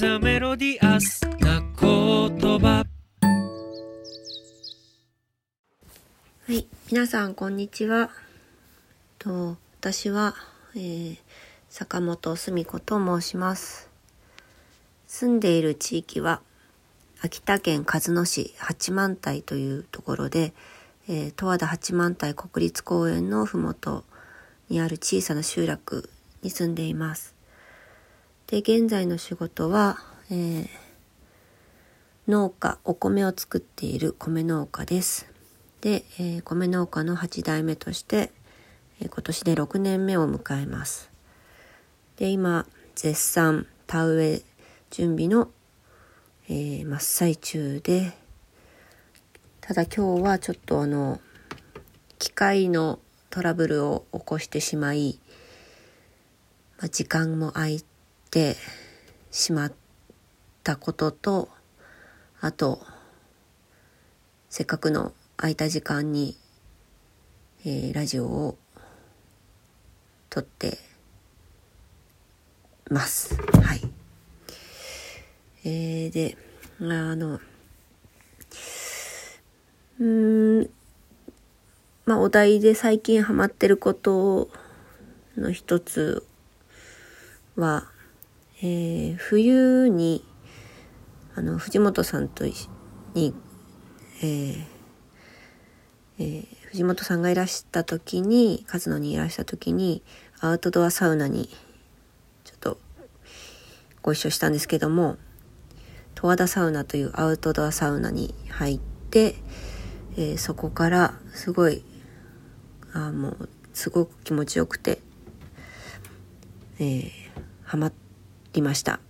ザメロディアスな言葉はい、皆さんこんにちは。と私は、えー坂本澄子と申します。住んでいる地域は秋田県鹿角市八幡平というところで、えー十和田八幡平国立公園のふもとにある小さな集落に住んでいます。で、現在の仕事は、えー農家、お米を作っている米農家です。で、えー米農家の8代目として、えー今年で6年目を迎えます。で、今、絶賛田植え準備の、えー真っ最中で、ただ今日はちょっとあの、機械のトラブルを起こしてしまい、まあ、時間も空いてしまったことと、あと、せっかくの空いた時間に、えーラジオを撮ってます。はい。えー、で、あの、うん、まあ、お題で最近ハマってることの一つは、えー冬に、あの、藤本さんと一緒に、えーえー藤本さんがいらした時に勝野にいらした時にアウトドアサウナにちょっとご一緒したんですけども十和田サウナというアウトドアサウナに入って、えーそこからすごいあもうすごく気持ちよくて、えーハマりました。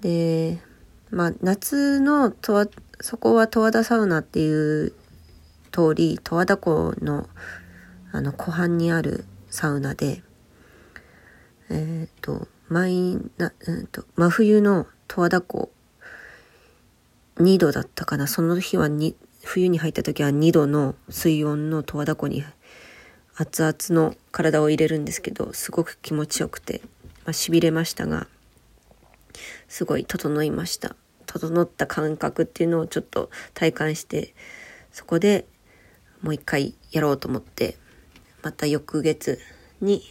でまあ夏のとわそこは十和田サウナっていう通り十和田湖のあの湖畔にあるサウナでえっ、と毎な、うん、と真冬の十和田湖2度だったかなその日はに冬に入った時は2度の水温の十和田湖に熱々の体を入れるんですけどすごく気持ちよくて、まあ、痺れましたがすごい整いました。整った感覚っていうのをちょっと体感してそこでもう一回やろうと思ってまた翌月に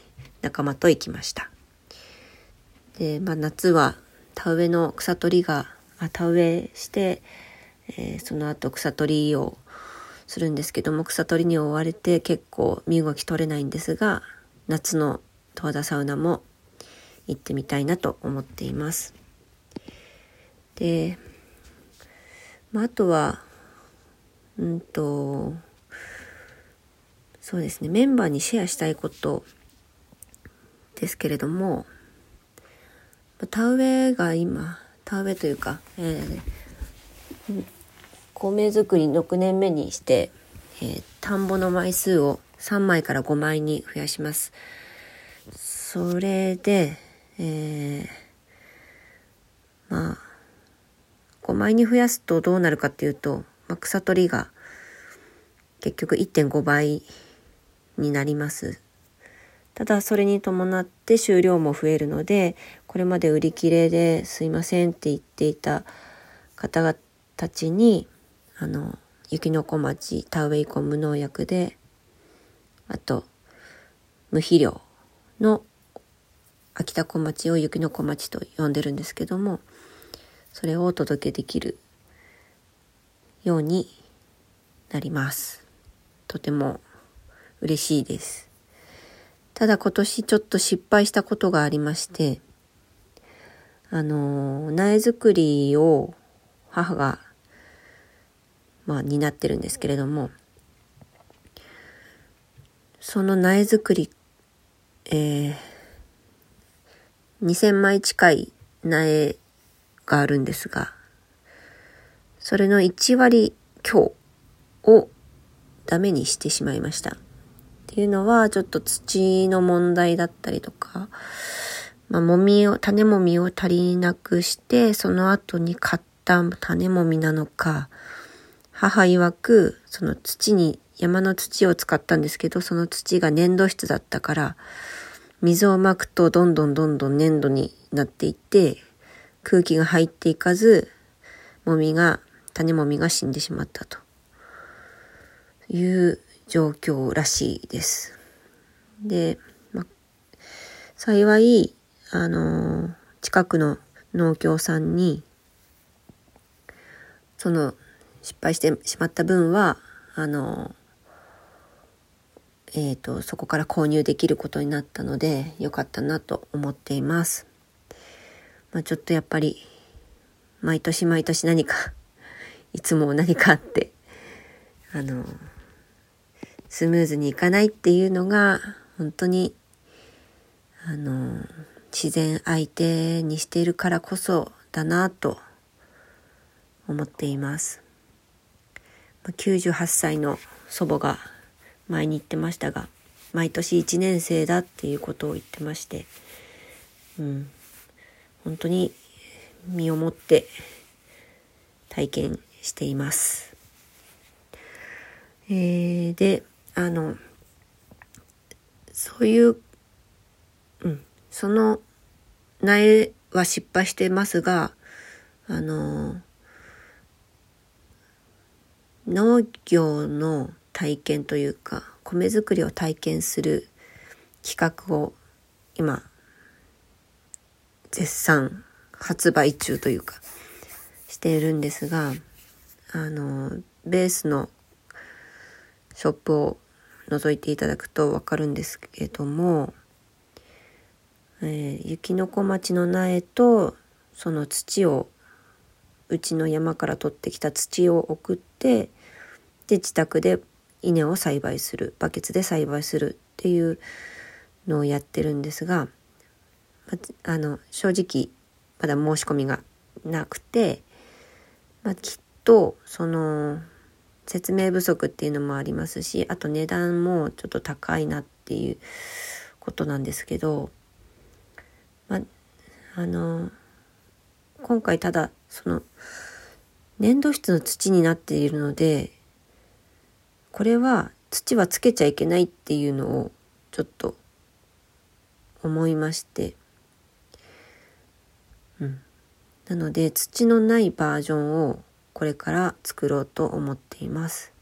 仲間と行きました。で、まあ、夏は田植えの草取りがあ田植えして、えーその後草取りをするんですけども草取りに追われて結構身動き取れないんですが夏の十和田サウナも行ってみたいなと思っていますで、まあ、あとはうんとそうですねメンバーにシェアしたいことですけれども田植えが今田植えというか、えー米作り6年目にして、えー田んぼの枚数を3枚から5枚に増やします。それで、えーまあ、5枚に増やすとどうなるかっていうと、まあ、草取りが結局1.5倍になります。ただそれに伴って収量も増えるのでこれまで売り切れですいませんって言っていた方たちにあの雪の小町田植え以降無農薬であと無肥料の秋田小町を雪の小町と呼んでるんですけどもそれをお届けできるようになります。とても嬉しいです。ただ今年ちょっと失敗したことがありまして、あの、苗作りを母が、まあ、担ってるんですけれども、その苗作り、えー、2000枚近い苗があるんですが、それの1割強をダメにしてしまいました。っていうのはちょっと土の問題だったりとか、まあ、もみを、種もみを足りなくして、その後に買った種もみなのか、母曰く、その土に、山の土を使ったんですけど、その土が粘土質だったから、水をまくとどんどんどんどん粘土になっていって空気が入っていかずもみが種もみが死んでしまったという状況らしいです。で、ま、幸いあの近くの農協さんにその失敗してしまった分はあのえーと、そこから購入できることになったので良かったなと思っています。まあ、ちょっとやっぱり毎年毎年何か いつも何かあってあのスムーズにいかないっていうのが本当にあの自然相手にしているからこそだなと思っています。98歳の祖母が前に言ってましたが毎年1年生だっていうことを言ってまして、うん、本当に身をもって体験しています。えー、であのそういう、うん、その苗は失敗してますがあの農業の体験というか米作りを体験する企画を今絶賛発売中というかしているんですがあのベースのショップを覗いていただくと分かるんですけども、えー、雪の小町の苗とその土をうちの山から取ってきた土を送ってで自宅で稲を栽培するバケツで栽培するっていうのをやってるんですがあの正直まだ申し込みがなくて、まあ、きっとその説明不足っていうのもありますしあと値段もちょっと高いなっていうことなんですけど、まあ、あの今回ただその粘土質の土になっているのでこれは土はつけちゃいけないっていうのをちょっと思いまして、うん、なので土のないバージョンをこれから作ろうと思っています。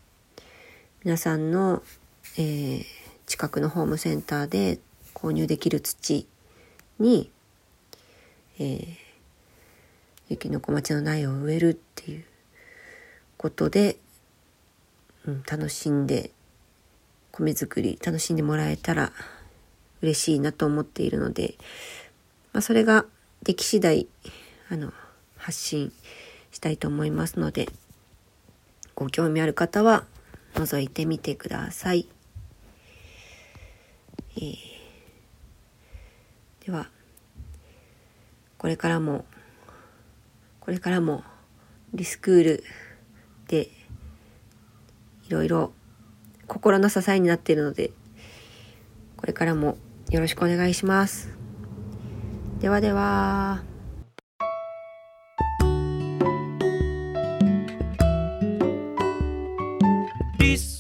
皆さんの、えー、近くのホームセンターで購入できる土に、えー、雪の小町の苗を植えるっていうことでうん、楽しんで米作り楽しんでもらえたら嬉しいなと思っているので、まあ、それができ次第あの発信したいと思いますのでご興味ある方は覗いてみてください。えー、ではこれからもこれからもリスクールでいろいろ心の支えになっているので、これからもよろしくお願いします。ではでは。リス